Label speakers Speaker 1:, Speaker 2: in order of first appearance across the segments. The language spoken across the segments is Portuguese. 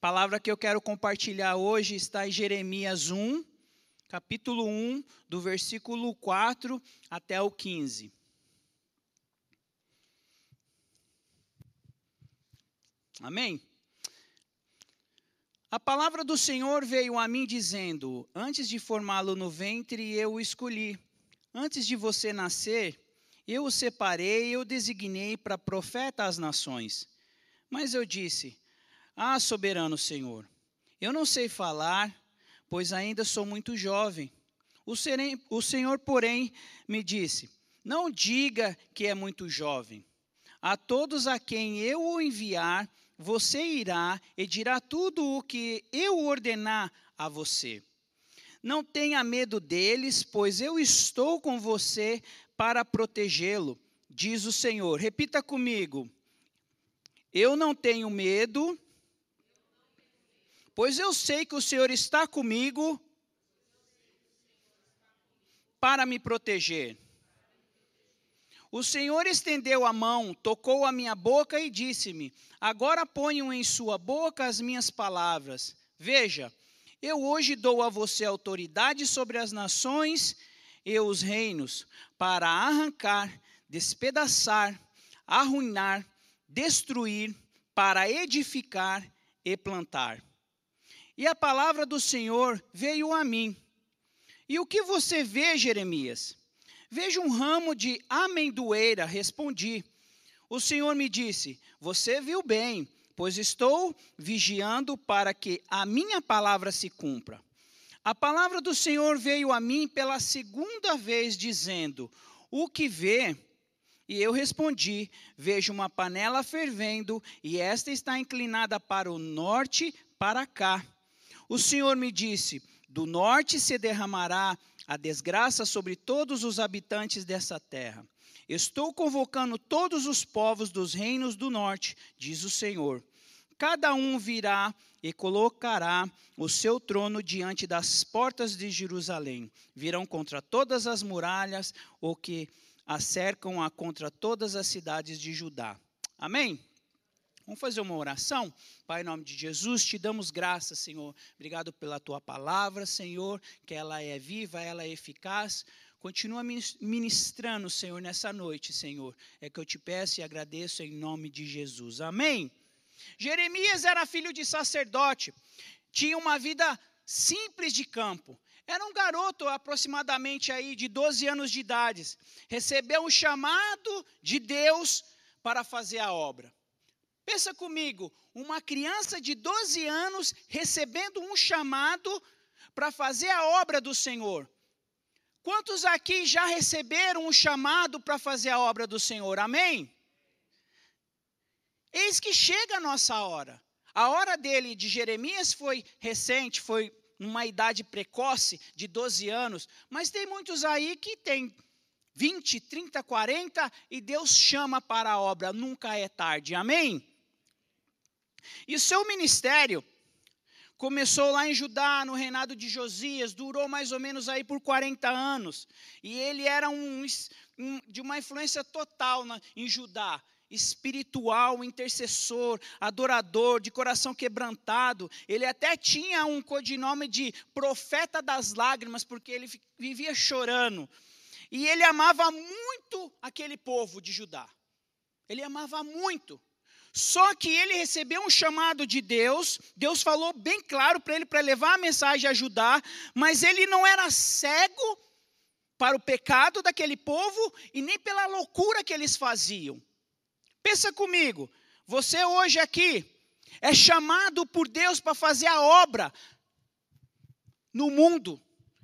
Speaker 1: palavra que eu quero compartilhar hoje está em Jeremias 1, capítulo 1, do versículo 4 até o 15. Amém? A palavra do Senhor veio a mim dizendo: Antes de formá-lo no ventre, eu o escolhi. Antes de você nascer, eu o separei e o designei para profeta às nações. Mas eu disse: Ah, soberano Senhor, eu não sei falar, pois ainda sou muito jovem. O, serem, o Senhor, porém, me disse: Não diga que é muito jovem. A todos a quem eu o enviar, você irá e dirá tudo o que eu ordenar a você. Não tenha medo deles, pois eu estou com você para protegê-lo, diz o Senhor. Repita comigo. Eu não tenho medo, pois eu sei que o Senhor está comigo para me proteger. O Senhor estendeu a mão, tocou a minha boca e disse-me: Agora ponham em sua boca as minhas palavras. Veja, eu hoje dou a você autoridade sobre as nações e os reinos, para arrancar, despedaçar, arruinar, destruir, para edificar e plantar. E a palavra do Senhor veio a mim. E o que você vê, Jeremias? Vejo um ramo de amendoeira, respondi. O Senhor me disse: Você viu bem, pois estou vigiando para que a minha palavra se cumpra. A palavra do Senhor veio a mim pela segunda vez, dizendo: O que vê? E eu respondi: Vejo uma panela fervendo, e esta está inclinada para o norte, para cá. O Senhor me disse: Do norte se derramará a desgraça sobre todos os habitantes dessa terra. Estou convocando todos os povos dos reinos do norte, diz o Senhor. Cada um virá e colocará o seu trono diante das portas de Jerusalém. Virão contra todas as muralhas, o que a cercam a contra todas as cidades de Judá. Amém? Vamos fazer uma oração? Pai, em nome de Jesus, te damos graças, Senhor. Obrigado pela tua palavra, Senhor, que ela é viva, ela é eficaz. Continua ministrando, Senhor, nessa noite, Senhor. É que eu te peço e agradeço em nome de Jesus. Amém. Jeremias era filho de sacerdote, tinha uma vida simples de campo. Era um garoto aproximadamente aí de 12 anos de idade. Recebeu um chamado de Deus para fazer a obra. Pensa comigo, uma criança de 12 anos recebendo um chamado para fazer a obra do Senhor. Quantos aqui já receberam um chamado para fazer a obra do Senhor? Amém? Eis que chega a nossa hora. A hora dele, de Jeremias, foi recente, foi numa idade precoce de 12 anos, mas tem muitos aí que têm 20, 30, 40 e Deus chama para a obra, nunca é tarde. Amém? E o seu ministério começou lá em Judá, no reinado de Josias, durou mais ou menos aí por 40 anos. E ele era um, um de uma influência total na, em Judá espiritual, intercessor, adorador, de coração quebrantado. Ele até tinha um codinome de profeta das lágrimas, porque ele vivia chorando. E ele amava muito aquele povo de Judá. Ele amava muito. Só que ele recebeu um chamado de Deus, Deus falou bem claro para ele para levar a mensagem e ajudar, mas ele não era cego para o pecado daquele povo e nem pela loucura que eles faziam. Pensa comigo, você hoje aqui é chamado por Deus para fazer a obra no mundo.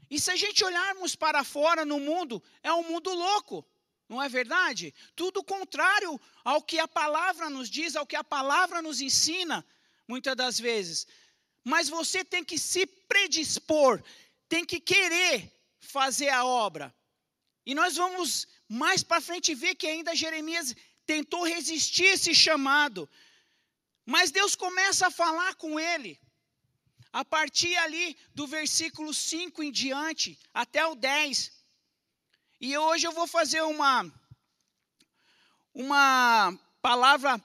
Speaker 1: E se a gente olharmos para fora no mundo, é um mundo louco. Não é verdade? Tudo contrário ao que a palavra nos diz, ao que a palavra nos ensina, muitas das vezes. Mas você tem que se predispor, tem que querer fazer a obra. E nós vamos mais para frente ver que ainda Jeremias tentou resistir esse chamado. Mas Deus começa a falar com ele. A partir ali do versículo 5 em diante, até o 10. E hoje eu vou fazer uma uma palavra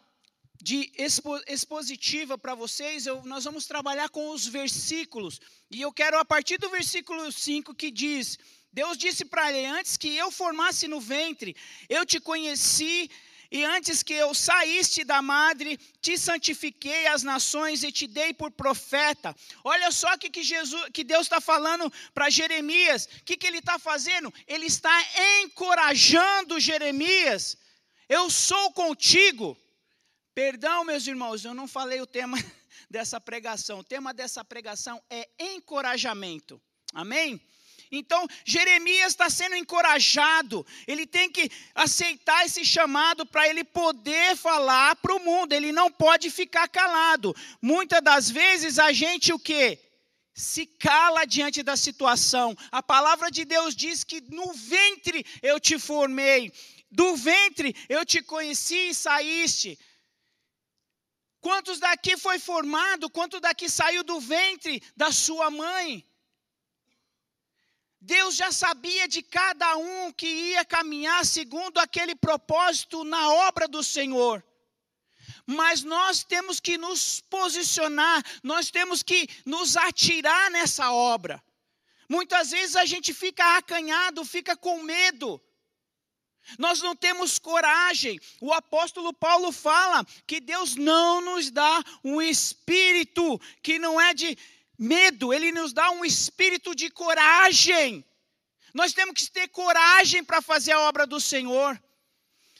Speaker 1: de expo, expositiva para vocês, eu, nós vamos trabalhar com os versículos. E eu quero, a partir do versículo 5, que diz: Deus disse para ele: Antes que eu formasse no ventre, eu te conheci e antes que eu saíste da madre, te santifiquei as nações e te dei por profeta. Olha só o que, que, Jesus, que Deus está falando para Jeremias. O que, que ele está fazendo? Ele está encorajando Jeremias. Eu sou contigo. Perdão, meus irmãos, eu não falei o tema dessa pregação. O tema dessa pregação é encorajamento. Amém? Então, Jeremias está sendo encorajado, ele tem que aceitar esse chamado para ele poder falar para o mundo, ele não pode ficar calado. Muitas das vezes a gente o quê? Se cala diante da situação. A palavra de Deus diz que no ventre eu te formei, do ventre eu te conheci e saíste. Quantos daqui foi formado? Quanto daqui saiu do ventre da sua mãe? Deus já sabia de cada um que ia caminhar segundo aquele propósito na obra do Senhor. Mas nós temos que nos posicionar, nós temos que nos atirar nessa obra. Muitas vezes a gente fica acanhado, fica com medo. Nós não temos coragem. O apóstolo Paulo fala que Deus não nos dá um espírito que não é de medo, ele nos dá um espírito de coragem. Nós temos que ter coragem para fazer a obra do Senhor.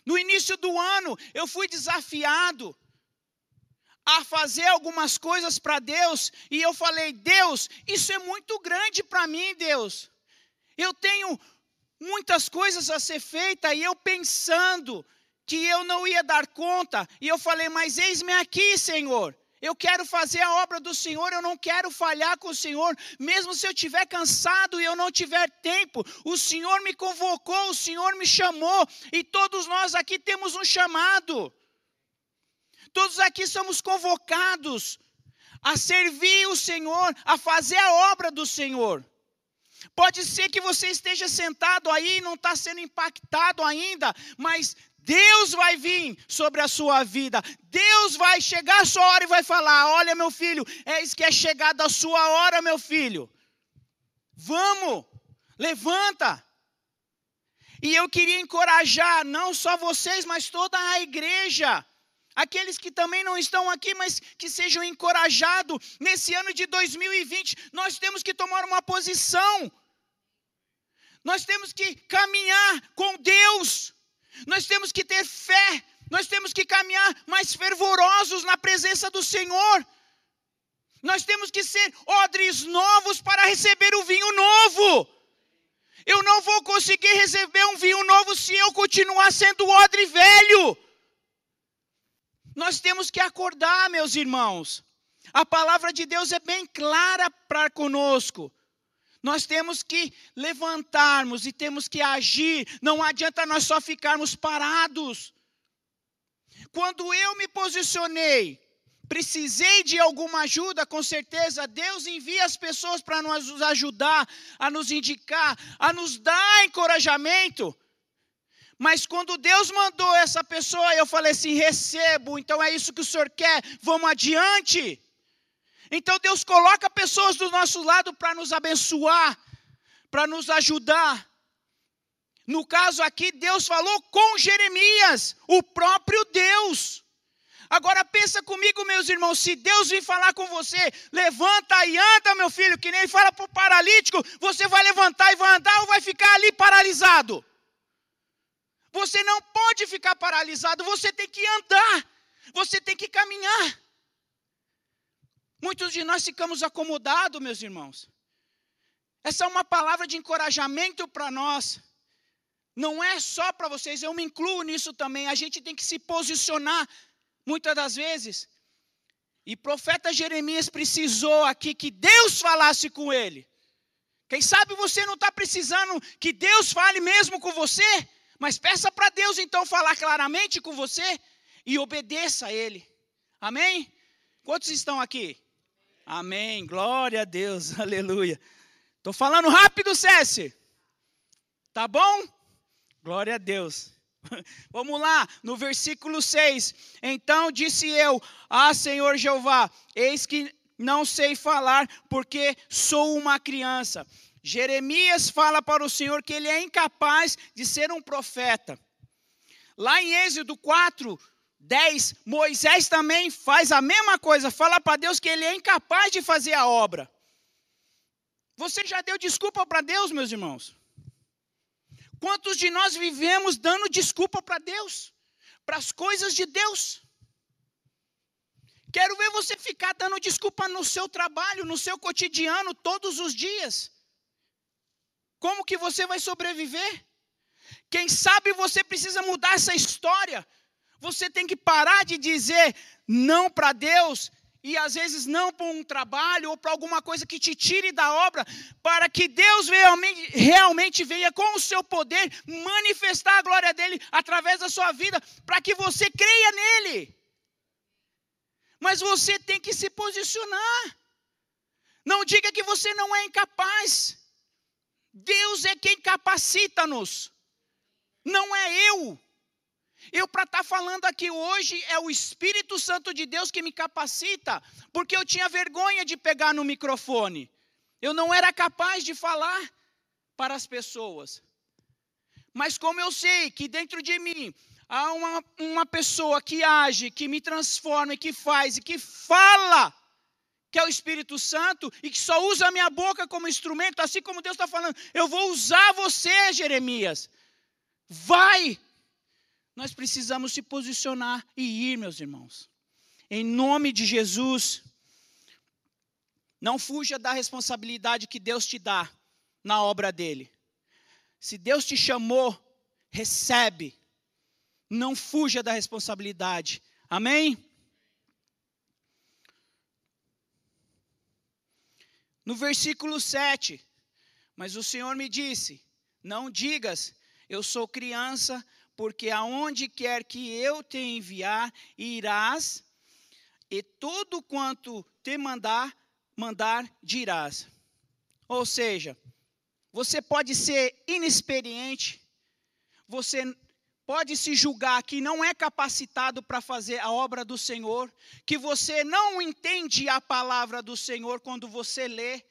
Speaker 1: No início do ano, eu fui desafiado a fazer algumas coisas para Deus, e eu falei: Deus, isso é muito grande para mim, Deus. Eu tenho muitas coisas a ser feitas, e eu pensando que eu não ia dar conta, e eu falei: Mas eis-me aqui, Senhor. Eu quero fazer a obra do Senhor, eu não quero falhar com o Senhor, mesmo se eu estiver cansado e eu não tiver tempo. O Senhor me convocou, o Senhor me chamou, e todos nós aqui temos um chamado. Todos aqui somos convocados a servir o Senhor, a fazer a obra do Senhor. Pode ser que você esteja sentado aí e não está sendo impactado ainda, mas Deus vai vir sobre a sua vida. Deus vai chegar a sua hora e vai falar: Olha, meu filho, eis que é chegada a sua hora, meu filho. Vamos, levanta. E eu queria encorajar não só vocês, mas toda a igreja. Aqueles que também não estão aqui, mas que sejam encorajados nesse ano de 2020, nós temos que tomar uma posição. Nós temos que caminhar com Deus. Nós temos que ter fé, nós temos que caminhar mais fervorosos na presença do Senhor. Nós temos que ser odres novos para receber o vinho novo. Eu não vou conseguir receber um vinho novo se eu continuar sendo odre velho. Nós temos que acordar, meus irmãos. A palavra de Deus é bem clara para conosco. Nós temos que levantarmos e temos que agir. Não adianta nós só ficarmos parados. Quando eu me posicionei, precisei de alguma ajuda, com certeza Deus envia as pessoas para nos ajudar, a nos indicar, a nos dar encorajamento. Mas quando Deus mandou essa pessoa, eu falei assim: recebo, então é isso que o Senhor quer, vamos adiante. Então Deus coloca pessoas do nosso lado para nos abençoar, para nos ajudar. No caso aqui, Deus falou com Jeremias, o próprio Deus. Agora pensa comigo, meus irmãos, se Deus vir falar com você, levanta e anda, meu filho, que nem fala para o paralítico, você vai levantar e vai andar ou vai ficar ali paralisado? Você não pode ficar paralisado, você tem que andar, você tem que caminhar. Muitos de nós ficamos acomodados, meus irmãos. Essa é uma palavra de encorajamento para nós. Não é só para vocês, eu me incluo nisso também. A gente tem que se posicionar muitas das vezes. E profeta Jeremias precisou aqui que Deus falasse com ele. Quem sabe você não está precisando que Deus fale mesmo com você, mas peça para Deus então falar claramente com você e obedeça a Ele. Amém? Quantos estão aqui? Amém. Glória a Deus. Aleluia. Estou falando rápido, César. Tá bom? Glória a Deus. Vamos lá, no versículo 6. Então disse eu: Ah, Senhor Jeová, eis que não sei falar, porque sou uma criança. Jeremias fala para o Senhor que ele é incapaz de ser um profeta. Lá em Êxodo 4, 10, Moisés também faz a mesma coisa, fala para Deus que ele é incapaz de fazer a obra. Você já deu desculpa para Deus, meus irmãos? Quantos de nós vivemos dando desculpa para Deus, para as coisas de Deus? Quero ver você ficar dando desculpa no seu trabalho, no seu cotidiano, todos os dias. Como que você vai sobreviver? Quem sabe você precisa mudar essa história. Você tem que parar de dizer não para Deus e às vezes não para um trabalho ou para alguma coisa que te tire da obra, para que Deus realmente, realmente venha com o seu poder manifestar a glória dele através da sua vida, para que você creia nele. Mas você tem que se posicionar. Não diga que você não é incapaz. Deus é quem capacita-nos, não é eu. Eu, para estar tá falando aqui hoje, é o Espírito Santo de Deus que me capacita, porque eu tinha vergonha de pegar no microfone. Eu não era capaz de falar para as pessoas. Mas como eu sei que dentro de mim há uma, uma pessoa que age, que me transforma, e que faz e que fala que é o Espírito Santo, e que só usa a minha boca como instrumento, assim como Deus está falando, eu vou usar você, Jeremias. Vai! Nós precisamos se posicionar e ir, meus irmãos. Em nome de Jesus, não fuja da responsabilidade que Deus te dá na obra dele. Se Deus te chamou, recebe. Não fuja da responsabilidade. Amém? No versículo 7, mas o Senhor me disse: Não digas, eu sou criança, porque aonde quer que eu te enviar, irás, e tudo quanto te mandar, mandar, dirás. Ou seja, você pode ser inexperiente, você pode se julgar que não é capacitado para fazer a obra do Senhor, que você não entende a palavra do Senhor quando você lê,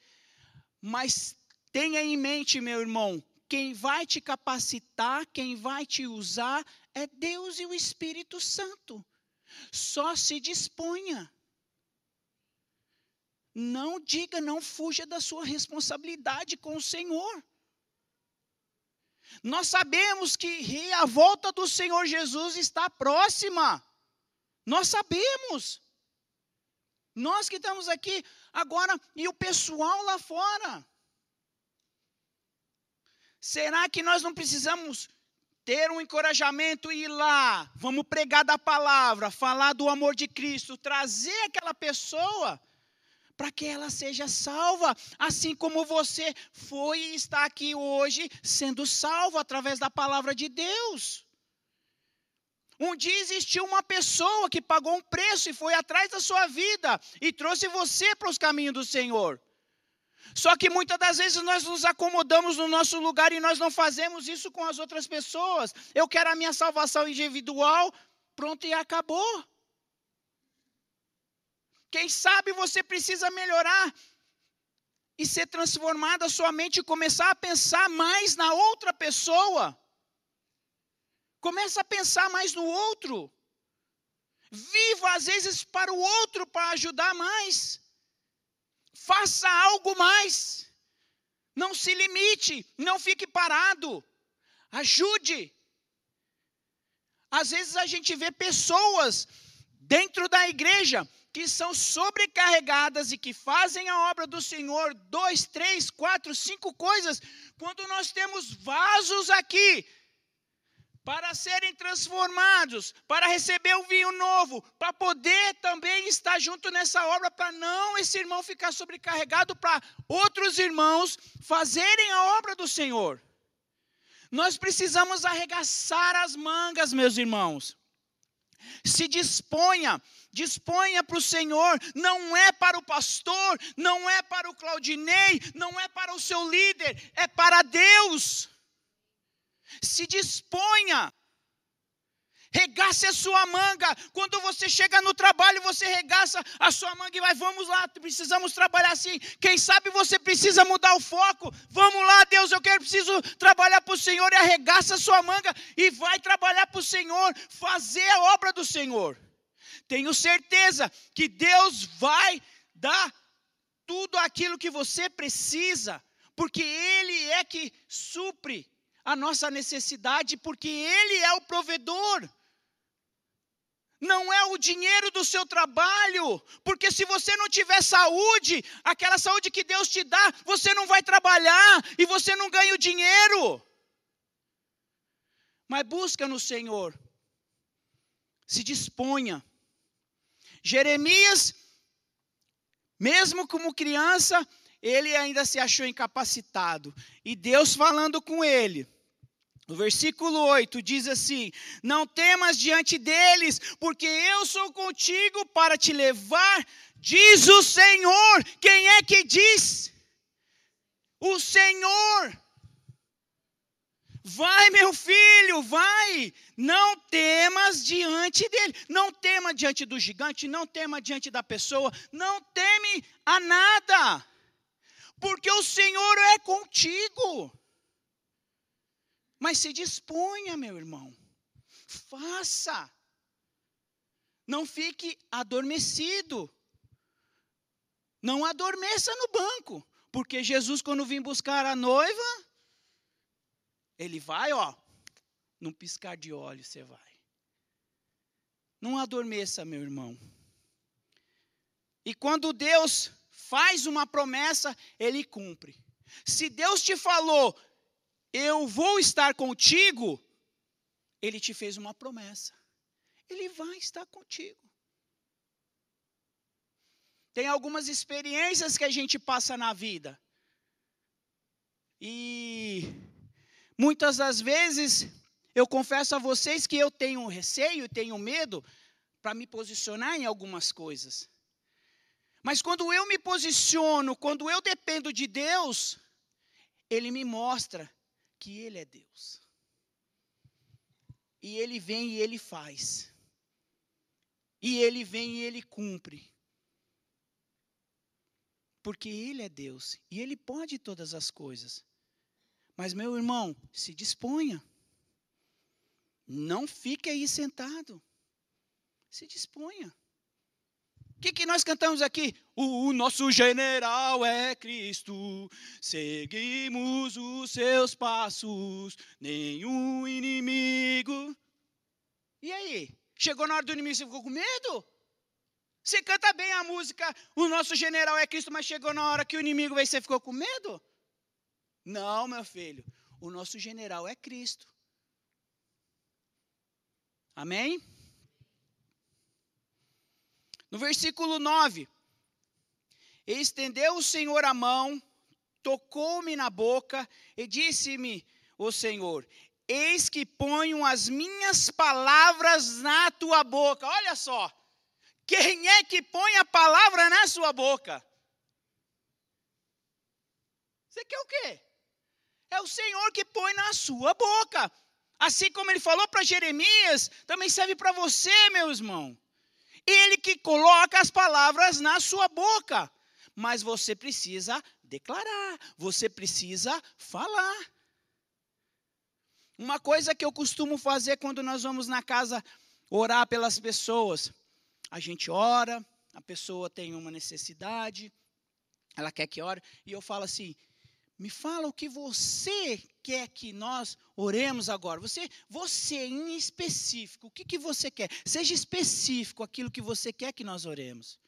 Speaker 1: mas tenha em mente, meu irmão, quem vai te capacitar, quem vai te usar é Deus e o Espírito Santo. Só se disponha. Não diga, não fuja da sua responsabilidade com o Senhor. Nós sabemos que a volta do Senhor Jesus está próxima. Nós sabemos. Nós que estamos aqui agora e o pessoal lá fora. Será que nós não precisamos ter um encorajamento e ir lá? Vamos pregar da palavra, falar do amor de Cristo, trazer aquela pessoa para que ela seja salva, assim como você foi e está aqui hoje sendo salvo através da palavra de Deus. Um dia existiu uma pessoa que pagou um preço e foi atrás da sua vida e trouxe você para os caminhos do Senhor. Só que muitas das vezes nós nos acomodamos no nosso lugar e nós não fazemos isso com as outras pessoas. Eu quero a minha salvação individual, pronto e acabou. Quem sabe você precisa melhorar e ser transformada sua mente e começar a pensar mais na outra pessoa. Começa a pensar mais no outro. Viva às vezes para o outro para ajudar mais. Faça algo mais. Não se limite, não fique parado. Ajude. Às vezes a gente vê pessoas dentro da igreja que são sobrecarregadas e que fazem a obra do Senhor, dois, três, quatro, cinco coisas, quando nós temos vasos aqui para serem transformados, para receber o vinho novo, para poder também estar junto nessa obra, para não esse irmão ficar sobrecarregado, para outros irmãos fazerem a obra do Senhor. Nós precisamos arregaçar as mangas, meus irmãos. Se disponha, disponha para o Senhor, não é para o pastor, não é para o Claudinei, não é para o seu líder, é para Deus. Se disponha. Regace a sua manga. Quando você chega no trabalho, você regaça a sua manga e vai, vamos lá, precisamos trabalhar assim. Quem sabe você precisa mudar o foco. Vamos lá, Deus, eu quero preciso trabalhar para o Senhor e arregaça a sua manga e vai trabalhar para o Senhor, fazer a obra do Senhor. Tenho certeza que Deus vai dar tudo aquilo que você precisa, porque Ele é que supre a nossa necessidade, porque Ele é o provedor não é o dinheiro do seu trabalho, porque se você não tiver saúde, aquela saúde que Deus te dá, você não vai trabalhar e você não ganha o dinheiro. Mas busca no Senhor, se disponha. Jeremias, mesmo como criança, ele ainda se achou incapacitado, e Deus falando com ele, no versículo 8 diz assim: Não temas diante deles, porque eu sou contigo para te levar, diz o Senhor. Quem é que diz? O Senhor. Vai, meu filho, vai. Não temas diante dele. Não tema diante do gigante, não tema diante da pessoa, não teme a nada. Porque o Senhor é contigo. Mas se disponha, meu irmão. Faça. Não fique adormecido. Não adormeça no banco. Porque Jesus, quando vim buscar a noiva, ele vai, ó, num piscar de olhos você vai. Não adormeça, meu irmão. E quando Deus faz uma promessa, ele cumpre. Se Deus te falou, eu vou estar contigo, ele te fez uma promessa. Ele vai estar contigo. Tem algumas experiências que a gente passa na vida. E muitas das vezes eu confesso a vocês que eu tenho receio, tenho medo para me posicionar em algumas coisas. Mas quando eu me posiciono, quando eu dependo de Deus, Ele me mostra que Ele é Deus. E Ele vem e Ele faz. E Ele vem e Ele cumpre. Porque Ele é Deus. E Ele pode todas as coisas. Mas, meu irmão, se disponha. Não fique aí sentado. Se disponha que, que nós cantamos aqui? O, o nosso general é Cristo, seguimos os seus passos, nenhum inimigo. E aí? Chegou na hora do inimigo, você ficou com medo? Você canta bem a música, o nosso general é Cristo, mas chegou na hora que o inimigo veio, você ficou com medo? Não, meu filho, o nosso general é Cristo. Amém? No versículo 9: Estendeu o Senhor a mão, tocou-me na boca e disse-me o Senhor: Eis que ponho as minhas palavras na tua boca. Olha só. Quem é que põe a palavra na sua boca? Você quer o quê? É o Senhor que põe na sua boca. Assim como ele falou para Jeremias, também serve para você, meu irmão. Ele que coloca as palavras na sua boca. Mas você precisa declarar, você precisa falar. Uma coisa que eu costumo fazer quando nós vamos na casa orar pelas pessoas, a gente ora, a pessoa tem uma necessidade, ela quer que ore, e eu falo assim: me fala o que você quer que nós oremos agora. Você, você em específico, o que, que você quer? Seja específico aquilo que você quer que nós oremos.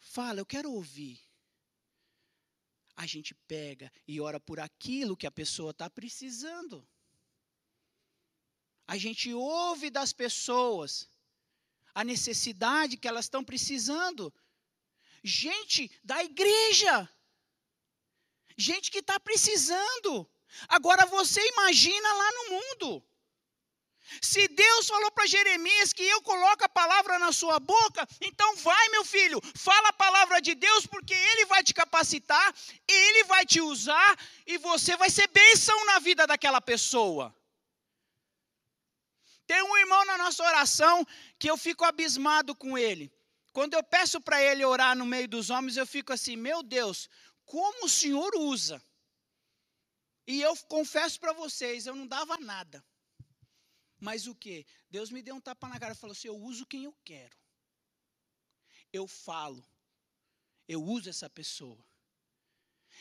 Speaker 1: Fala, eu quero ouvir. A gente pega e ora por aquilo que a pessoa está precisando. A gente ouve das pessoas a necessidade que elas estão precisando. Gente da igreja Gente que está precisando. Agora você imagina lá no mundo. Se Deus falou para Jeremias que eu coloco a palavra na sua boca, então vai, meu filho, fala a palavra de Deus, porque Ele vai te capacitar, Ele vai te usar e você vai ser bênção na vida daquela pessoa. Tem um irmão na nossa oração que eu fico abismado com ele. Quando eu peço para ele orar no meio dos homens, eu fico assim: meu Deus, como o Senhor usa. E eu confesso para vocês, eu não dava nada. Mas o que? Deus me deu um tapa na cara e falou assim: eu uso quem eu quero. Eu falo. Eu uso essa pessoa.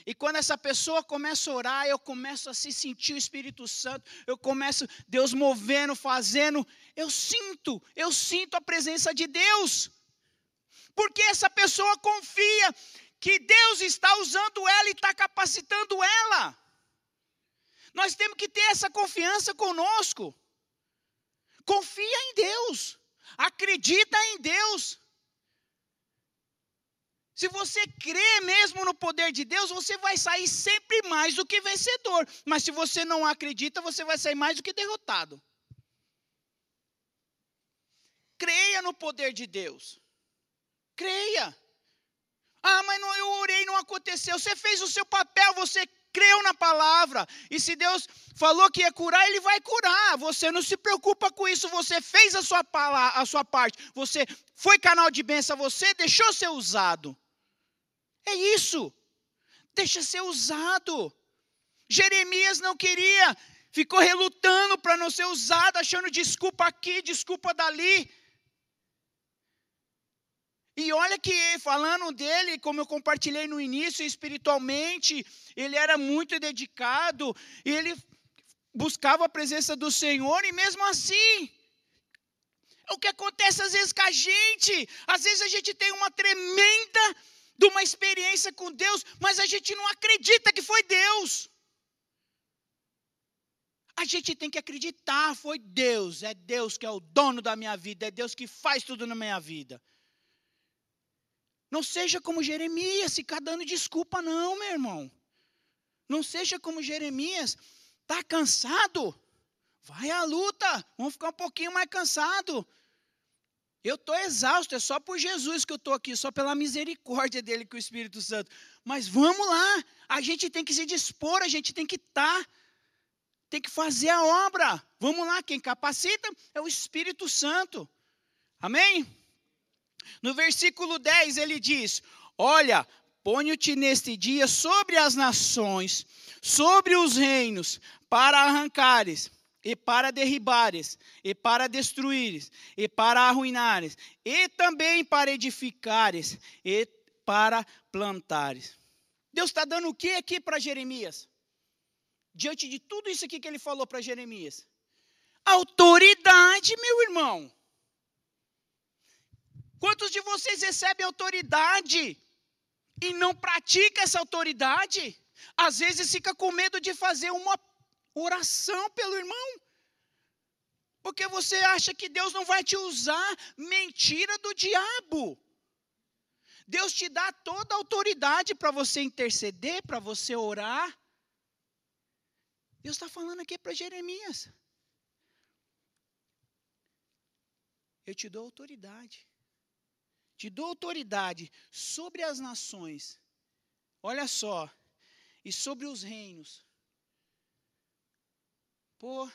Speaker 1: E quando essa pessoa começa a orar, eu começo a se sentir o Espírito Santo, eu começo Deus movendo, fazendo, eu sinto, eu sinto a presença de Deus. Porque essa pessoa confia que Deus está usando ela e está capacitando ela. Nós temos que ter essa confiança conosco. Confia em Deus, acredita em Deus. Se você crê mesmo no poder de Deus, você vai sair sempre mais do que vencedor. Mas se você não acredita, você vai sair mais do que derrotado. Creia no poder de Deus. Creia. Ah, mas não, eu orei não aconteceu. Você fez o seu papel, você creu na palavra. E se Deus falou que ia curar, Ele vai curar. Você não se preocupa com isso. Você fez a sua, a sua parte. Você foi canal de bênção. Você deixou ser usado. É isso. Deixa ser usado. Jeremias não queria, ficou relutando para não ser usado, achando desculpa aqui, desculpa dali. E olha que, falando dele, como eu compartilhei no início, espiritualmente, ele era muito dedicado, ele buscava a presença do Senhor, e mesmo assim, o que acontece às vezes com a gente, às vezes a gente tem uma tremenda de uma experiência com Deus, mas a gente não acredita que foi Deus. A gente tem que acreditar, foi Deus, é Deus que é o dono da minha vida, é Deus que faz tudo na minha vida. Não seja como Jeremias, ficar dando desculpa, não, meu irmão. Não seja como Jeremias, está cansado? Vai à luta, vamos ficar um pouquinho mais cansado. Eu estou exausto, é só por Jesus que eu estou aqui, só pela misericórdia dele com o Espírito Santo. Mas vamos lá, a gente tem que se dispor, a gente tem que estar, tá, tem que fazer a obra. Vamos lá, quem capacita é o Espírito Santo. Amém? No versículo 10 ele diz: Olha, ponho-te neste dia sobre as nações, sobre os reinos, para arrancares e para derribares, e para destruires, e para arruinares, e também para edificares, e para plantares. Deus está dando o que aqui para Jeremias? Diante de tudo isso aqui que ele falou para Jeremias. Autoridade, meu irmão. Quantos de vocês recebem autoridade e não pratica essa autoridade? Às vezes fica com medo de fazer uma oração pelo irmão. Porque você acha que Deus não vai te usar mentira do diabo. Deus te dá toda a autoridade para você interceder, para você orar. Deus está falando aqui para Jeremias. Eu te dou autoridade. Te dou autoridade sobre as nações. Olha só. E sobre os reinos. Pô,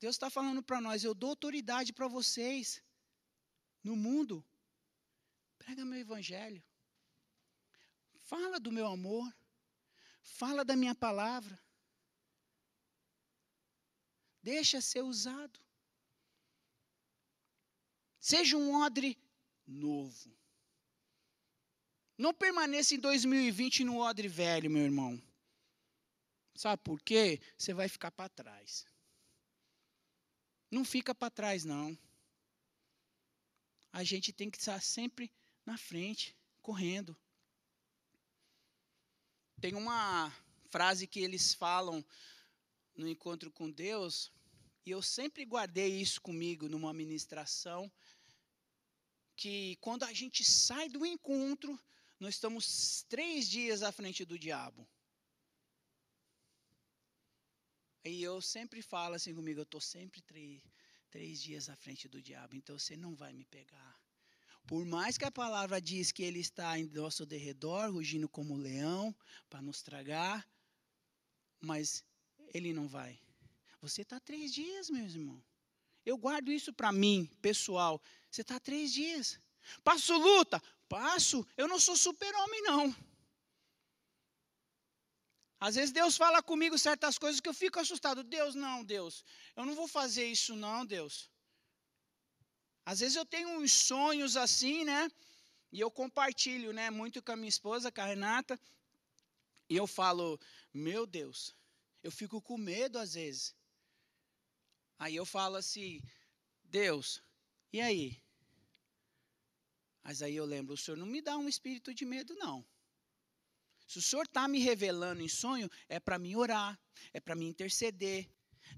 Speaker 1: Deus está falando para nós: eu dou autoridade para vocês no mundo. Prega meu evangelho. Fala do meu amor. Fala da minha palavra. Deixa ser usado. Seja um odre novo. Não permaneça em 2020 no odre velho, meu irmão. Sabe por quê? Você vai ficar para trás. Não fica para trás, não. A gente tem que estar sempre na frente, correndo. Tem uma frase que eles falam no encontro com Deus, e eu sempre guardei isso comigo numa ministração, que quando a gente sai do encontro, nós estamos três dias à frente do diabo. E eu sempre falo assim comigo, eu estou sempre três, três dias à frente do diabo, então você não vai me pegar. Por mais que a palavra diz que ele está em nosso derredor, rugindo como leão, para nos tragar, mas ele não vai. Você está três dias, meu irmão. Eu guardo isso para mim, pessoal. Você está três dias. Passo luta? Passo. Eu não sou super-homem, não. Às vezes Deus fala comigo certas coisas que eu fico assustado. Deus, não, Deus. Eu não vou fazer isso, não, Deus. Às vezes eu tenho uns sonhos assim, né? E eu compartilho, né, muito com a minha esposa, com a Renata. E eu falo, meu Deus, eu fico com medo às vezes. Aí eu falo assim, Deus, e aí? Mas aí eu lembro, o Senhor não me dá um espírito de medo, não. Se o Senhor está me revelando em sonho, é para me orar, é para me interceder,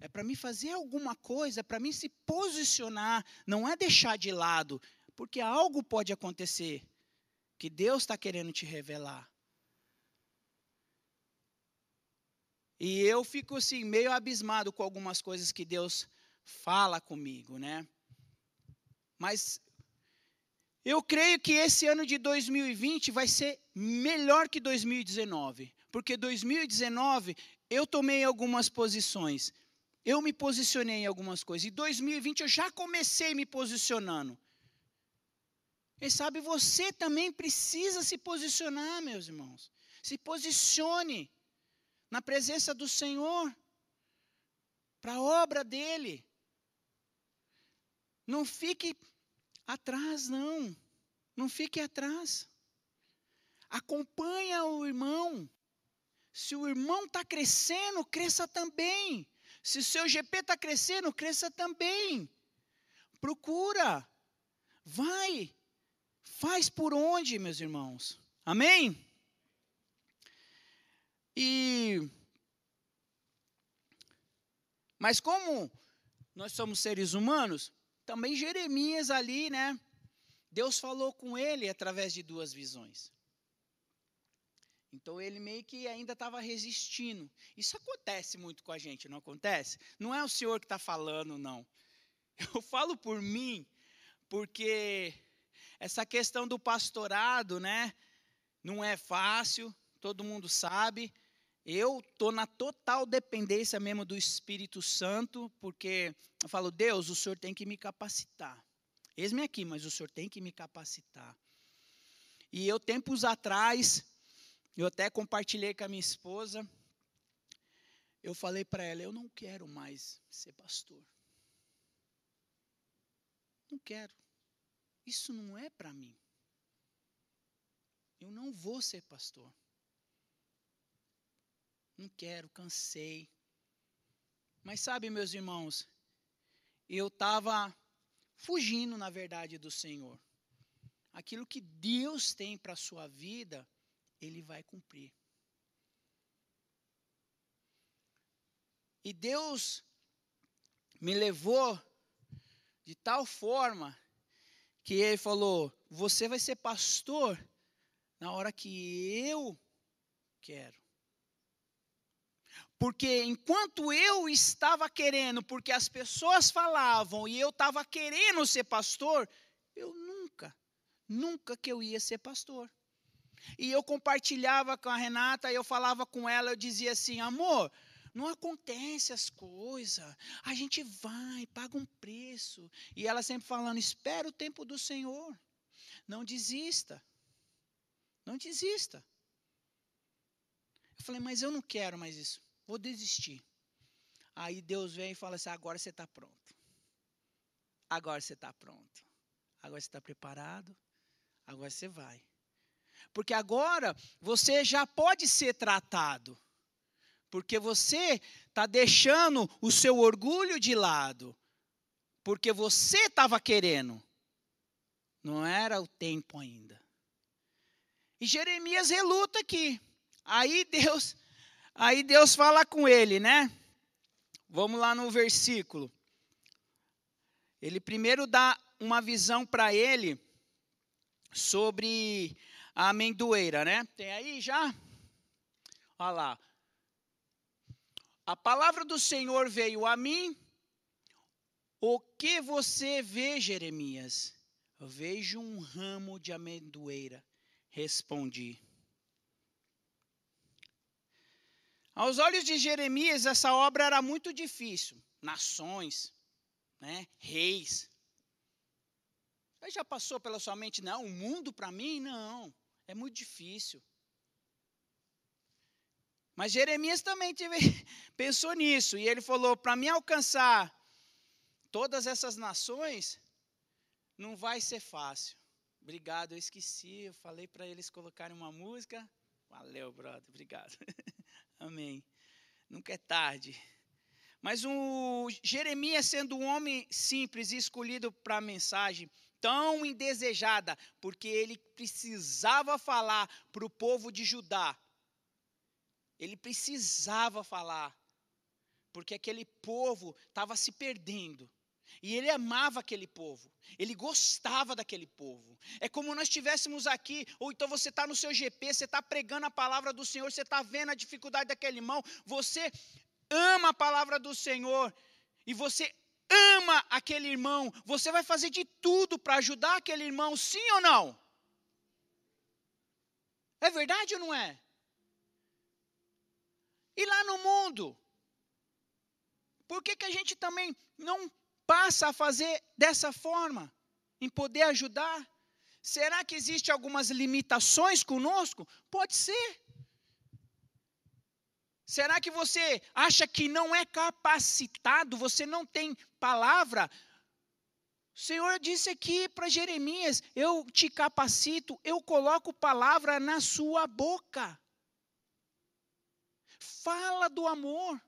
Speaker 1: é para me fazer alguma coisa, é para me se posicionar, não é deixar de lado, porque algo pode acontecer que Deus está querendo te revelar. E eu fico assim, meio abismado com algumas coisas que Deus fala comigo, né? Mas eu creio que esse ano de 2020 vai ser melhor que 2019, porque 2019 eu tomei algumas posições, eu me posicionei em algumas coisas, e 2020 eu já comecei me posicionando. Quem sabe você também precisa se posicionar, meus irmãos. Se posicione na presença do Senhor, para a obra dele. Não fique atrás, não. Não fique atrás. Acompanha o irmão. Se o irmão está crescendo, cresça também. Se o seu GP está crescendo, cresça também. Procura. Vai. Faz por onde, meus irmãos? Amém? E mas como nós somos seres humanos, também Jeremias ali, né? Deus falou com ele através de duas visões. Então ele meio que ainda estava resistindo. Isso acontece muito com a gente, não acontece? Não é o Senhor que está falando, não. Eu falo por mim, porque essa questão do pastorado, né? Não é fácil, todo mundo sabe. Eu estou na total dependência mesmo do Espírito Santo, porque eu falo, Deus, o Senhor tem que me capacitar. Eis-me aqui, mas o Senhor tem que me capacitar. E eu, tempos atrás, eu até compartilhei com a minha esposa, eu falei para ela, eu não quero mais ser pastor. Não quero. Isso não é para mim. Eu não vou ser pastor. Não quero, cansei. Mas sabe, meus irmãos, eu estava fugindo, na verdade, do Senhor. Aquilo que Deus tem para a sua vida, Ele vai cumprir. E Deus me levou de tal forma que Ele falou: Você vai ser pastor na hora que eu quero. Porque enquanto eu estava querendo, porque as pessoas falavam e eu estava querendo ser pastor, eu nunca, nunca que eu ia ser pastor. E eu compartilhava com a Renata, eu falava com ela, eu dizia assim: amor, não acontece as coisas, a gente vai, paga um preço. E ela sempre falando: espera o tempo do Senhor, não desista, não desista. Eu falei, mas eu não quero mais isso vou desistir. Aí Deus vem e fala assim: agora você está pronto. Agora você está pronto. Agora você está preparado. Agora você vai. Porque agora você já pode ser tratado. Porque você está deixando o seu orgulho de lado. Porque você estava querendo. Não era o tempo ainda. E Jeremias reluta aqui. Aí Deus Aí Deus fala com ele, né? Vamos lá no versículo. Ele primeiro dá uma visão para ele sobre a amendoeira, né? Tem aí já? Olha lá. A palavra do Senhor veio a mim. O que você vê, Jeremias? Eu vejo um ramo de amendoeira. Respondi. Aos olhos de Jeremias, essa obra era muito difícil. Nações, né, reis. Aí já passou pela sua mente, não, o mundo para mim, não, é muito difícil. Mas Jeremias também teve, pensou nisso, e ele falou: para me alcançar todas essas nações, não vai ser fácil. Obrigado, eu esqueci, eu falei para eles colocarem uma música. Valeu, brother, obrigado. Amém. Nunca é tarde. Mas o Jeremias, sendo um homem simples e escolhido para a mensagem, tão indesejada, porque ele precisava falar para o povo de Judá. Ele precisava falar, porque aquele povo estava se perdendo. E ele amava aquele povo, ele gostava daquele povo. É como nós estivéssemos aqui, ou então você está no seu GP, você está pregando a palavra do Senhor, você está vendo a dificuldade daquele irmão, você ama a palavra do Senhor, e você ama aquele irmão, você vai fazer de tudo para ajudar aquele irmão, sim ou não? É verdade ou não é? E lá no mundo, por que, que a gente também não passa a fazer dessa forma, em poder ajudar? Será que existe algumas limitações conosco? Pode ser. Será que você acha que não é capacitado, você não tem palavra? O Senhor disse aqui para Jeremias: Eu te capacito, eu coloco palavra na sua boca. Fala do amor.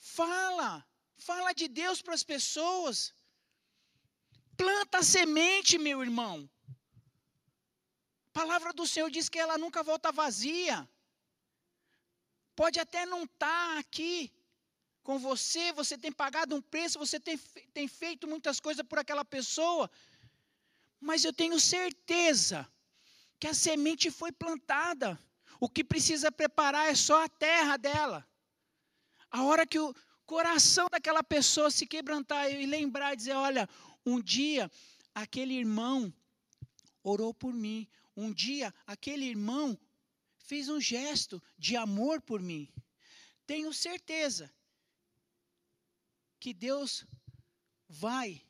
Speaker 1: Fala. Fala de Deus para as pessoas. Planta a semente, meu irmão. A palavra do Senhor diz que ela nunca volta vazia pode até não estar tá aqui com você, você tem pagado um preço, você tem, tem feito muitas coisas por aquela pessoa, mas eu tenho certeza que a semente foi plantada. O que precisa preparar é só a terra dela. A hora que o coração daquela pessoa se quebrantar e lembrar, dizer: olha, um dia aquele irmão orou por mim, um dia aquele irmão fez um gesto de amor por mim. Tenho certeza que Deus vai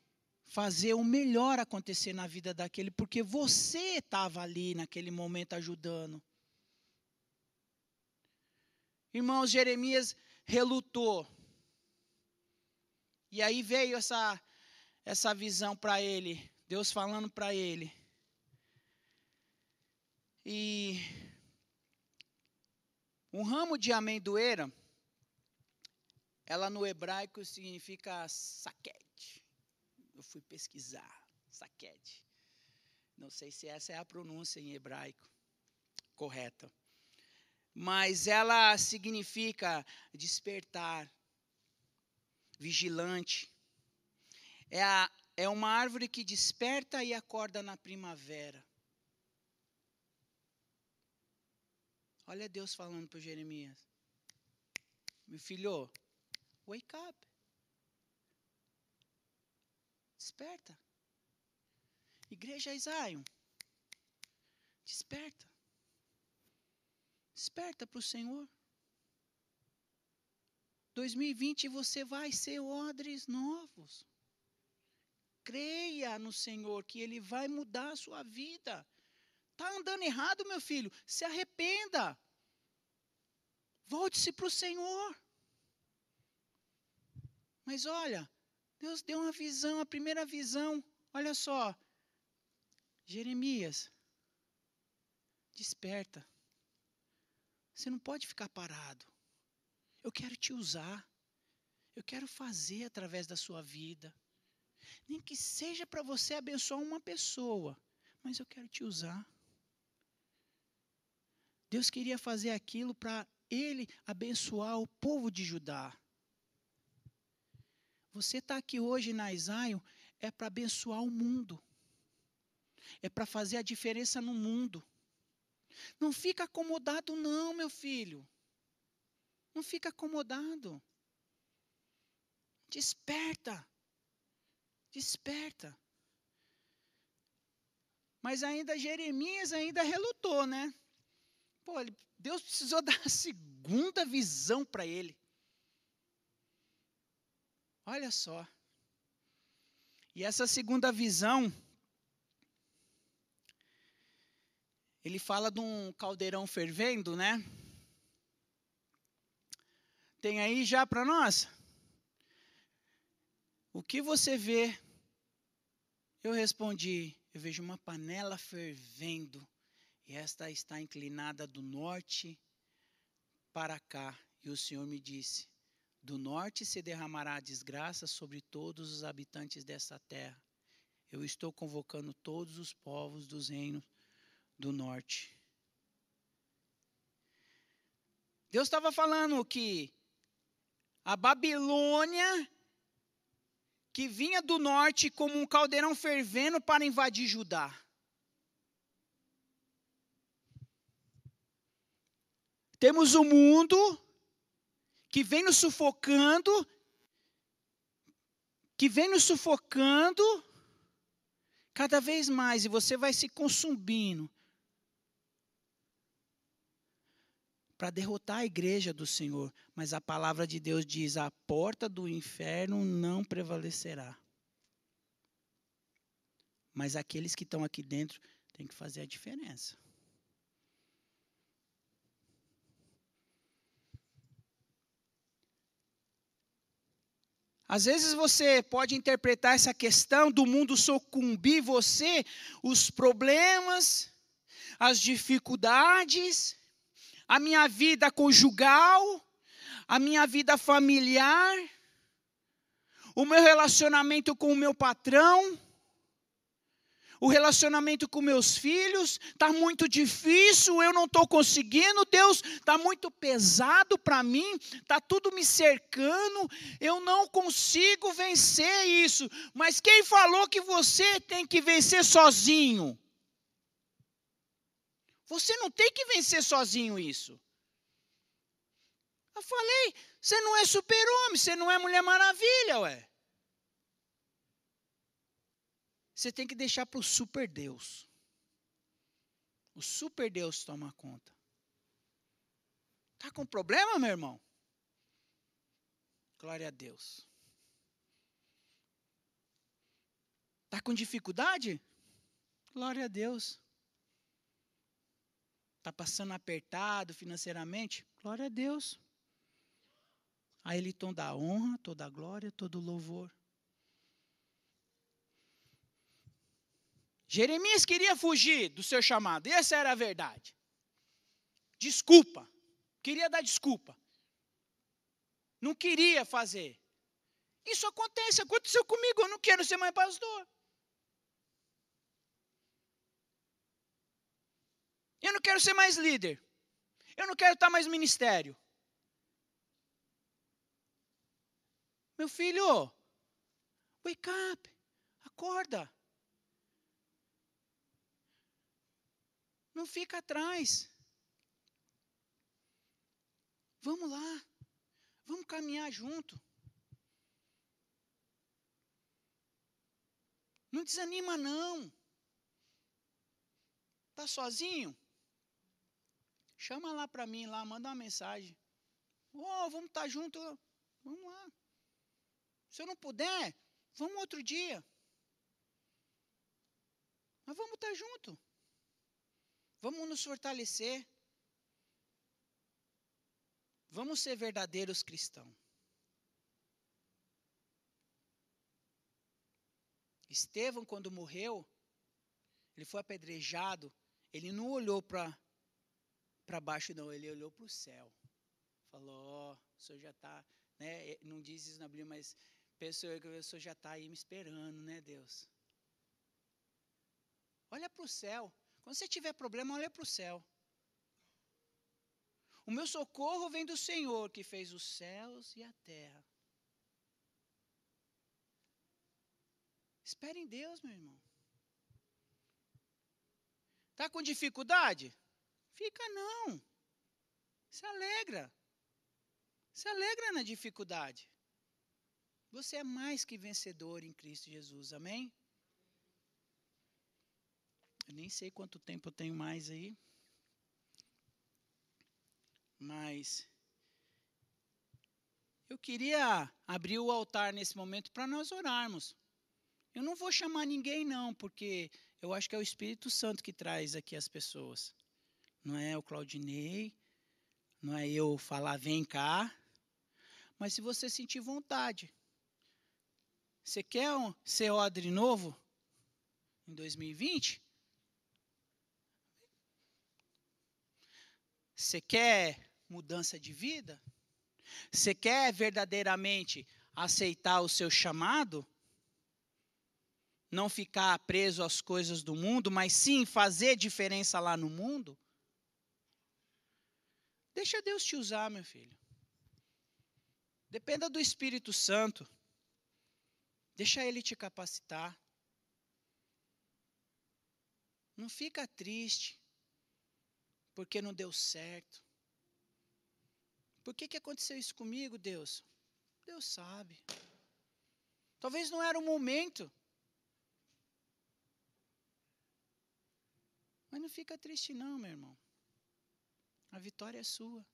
Speaker 1: fazer o melhor acontecer na vida daquele, porque você estava ali naquele momento ajudando. Irmãos, Jeremias relutou. E aí veio essa, essa visão para ele, Deus falando para ele. E um ramo de amendoeira, ela no hebraico significa saquete. Eu fui pesquisar, saquete. Não sei se essa é a pronúncia em hebraico correta. Mas ela significa despertar, vigilante. É, a, é uma árvore que desperta e acorda na primavera. Olha Deus falando para Jeremias. Meu filho, wake up. Desperta. Igreja Isaiah. Desperta. Desperta para o Senhor. 2020 você vai ser odres novos. Creia no Senhor que Ele vai mudar a sua vida. Está andando errado, meu filho? Se arrependa. Volte-se para o Senhor. Mas olha, Deus deu uma visão, a primeira visão. Olha só. Jeremias, desperta. Você não pode ficar parado. Eu quero te usar. Eu quero fazer através da sua vida. Nem que seja para você abençoar uma pessoa, mas eu quero te usar. Deus queria fazer aquilo para ele abençoar o povo de Judá. Você está aqui hoje na Isaio é para abençoar o mundo. É para fazer a diferença no mundo. Não fica acomodado não, meu filho. Não fica acomodado. Desperta. Desperta. Mas ainda Jeremias ainda relutou, né? Pô, Deus precisou dar a segunda visão para ele. Olha só. E essa segunda visão, ele fala de um caldeirão fervendo, né? Tem aí já para nós? O que você vê? Eu respondi: eu vejo uma panela fervendo, e esta está inclinada do norte para cá. E o Senhor me disse: do norte se derramará desgraça sobre todos os habitantes dessa terra. Eu estou convocando todos os povos dos reinos do norte. Deus estava falando que a Babilônia, que vinha do norte como um caldeirão fervendo para invadir Judá. Temos o mundo que vem nos sufocando, que vem nos sufocando cada vez mais, e você vai se consumindo para derrotar a igreja do Senhor. Mas a palavra de Deus diz: a porta do inferno não prevalecerá. Mas aqueles que estão aqui dentro têm que fazer a diferença. Às vezes você pode interpretar essa questão do mundo sucumbir você, os problemas, as dificuldades, a minha vida conjugal, a minha vida familiar, o meu relacionamento com o meu patrão, o relacionamento com meus filhos está muito difícil, eu não estou conseguindo, Deus está muito pesado para mim, está tudo me cercando, eu não consigo vencer isso. Mas quem falou que você tem que vencer sozinho? Você não tem que vencer sozinho isso. Eu falei, você não é super-homem, você não é Mulher Maravilha, ué. Você tem que deixar para o super Deus. O super Deus toma conta. Tá com problema, meu irmão? Glória a Deus. Tá com dificuldade? Glória a Deus. Tá passando apertado financeiramente? Glória a Deus. A Ele toda a honra, toda a glória, todo o louvor. Jeremias queria fugir do seu chamado, essa era a verdade. Desculpa, queria dar desculpa. Não queria fazer. Isso acontece, aconteceu comigo, eu não quero ser mais pastor. Eu não quero ser mais líder. Eu não quero estar mais no ministério. Meu filho, wake up, acorda. Não fica atrás. Vamos lá. Vamos caminhar junto. Não desanima não. Tá sozinho? Chama lá para mim lá, manda uma mensagem. Oh, vamos estar tá junto. Vamos lá. Se eu não puder, vamos outro dia. Mas vamos estar tá junto. Vamos nos fortalecer. Vamos ser verdadeiros cristãos. Estevão, quando morreu, ele foi apedrejado, ele não olhou para baixo, não, ele olhou para o céu. Falou: Ó, oh, o senhor já está, né? Não diz isso na Bíblia, mas pensou que o senhor já está aí me esperando, né, Deus? Olha para o céu. Quando você tiver problema, olha para o céu. O meu socorro vem do Senhor que fez os céus e a terra. Espere em Deus, meu irmão. Está com dificuldade? Fica não. Se alegra. Se alegra na dificuldade. Você é mais que vencedor em Cristo Jesus. Amém? Eu nem sei quanto tempo eu tenho mais aí. Mas Eu queria abrir o altar nesse momento para nós orarmos. Eu não vou chamar ninguém, não, porque eu acho que é o Espírito Santo que traz aqui as pessoas. Não é o Claudinei, não é eu falar, vem cá. Mas se você sentir vontade, você quer ser odre novo em 2020? Você quer mudança de vida? Você quer verdadeiramente aceitar o seu chamado? Não ficar preso às coisas do mundo, mas sim fazer diferença lá no mundo? Deixa Deus te usar, meu filho. Dependa do Espírito Santo. Deixa Ele te capacitar. Não fica triste porque não deu certo. Por que, que aconteceu isso comigo, Deus? Deus sabe. Talvez não era o momento. Mas não fica triste, não, meu irmão. A vitória é sua.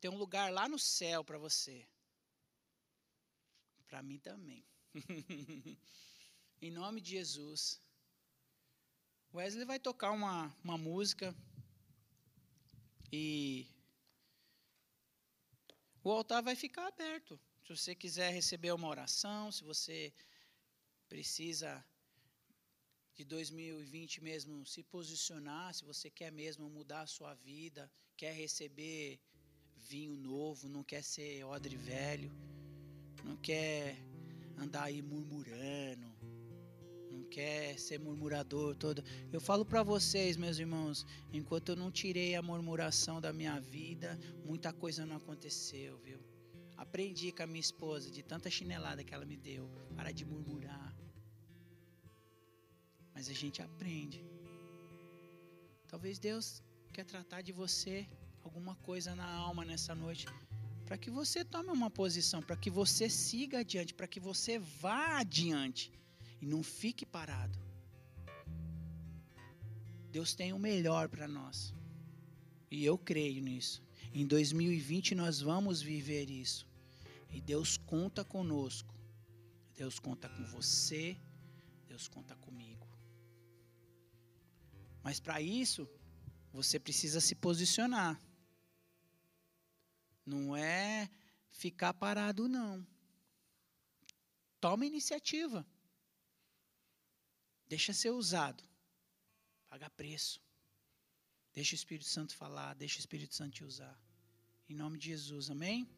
Speaker 1: Tem um lugar lá no céu para você. Para mim também. em nome de Jesus. Wesley vai tocar uma, uma música. E o altar vai ficar aberto. Se você quiser receber uma oração, se você precisa de 2020 mesmo se posicionar, se você quer mesmo mudar a sua vida, quer receber vinho novo, não quer ser odre velho, não quer andar aí murmurando, não quer ser murmurador todo. Eu falo para vocês, meus irmãos, enquanto eu não tirei a murmuração da minha vida, muita coisa não aconteceu, viu? Aprendi com a minha esposa de tanta chinelada que ela me deu, para de murmurar mas a gente aprende. Talvez Deus quer tratar de você alguma coisa na alma nessa noite, para que você tome uma posição, para que você siga adiante, para que você vá adiante e não fique parado. Deus tem o melhor para nós. E eu creio nisso. Em 2020 nós vamos viver isso. E Deus conta conosco. Deus conta com você. Deus conta comigo. Mas para isso, você precisa se posicionar. Não é ficar parado, não. Toma iniciativa. Deixa ser usado. Paga preço. Deixa o Espírito Santo falar, deixa o Espírito Santo te usar. Em nome de Jesus, amém?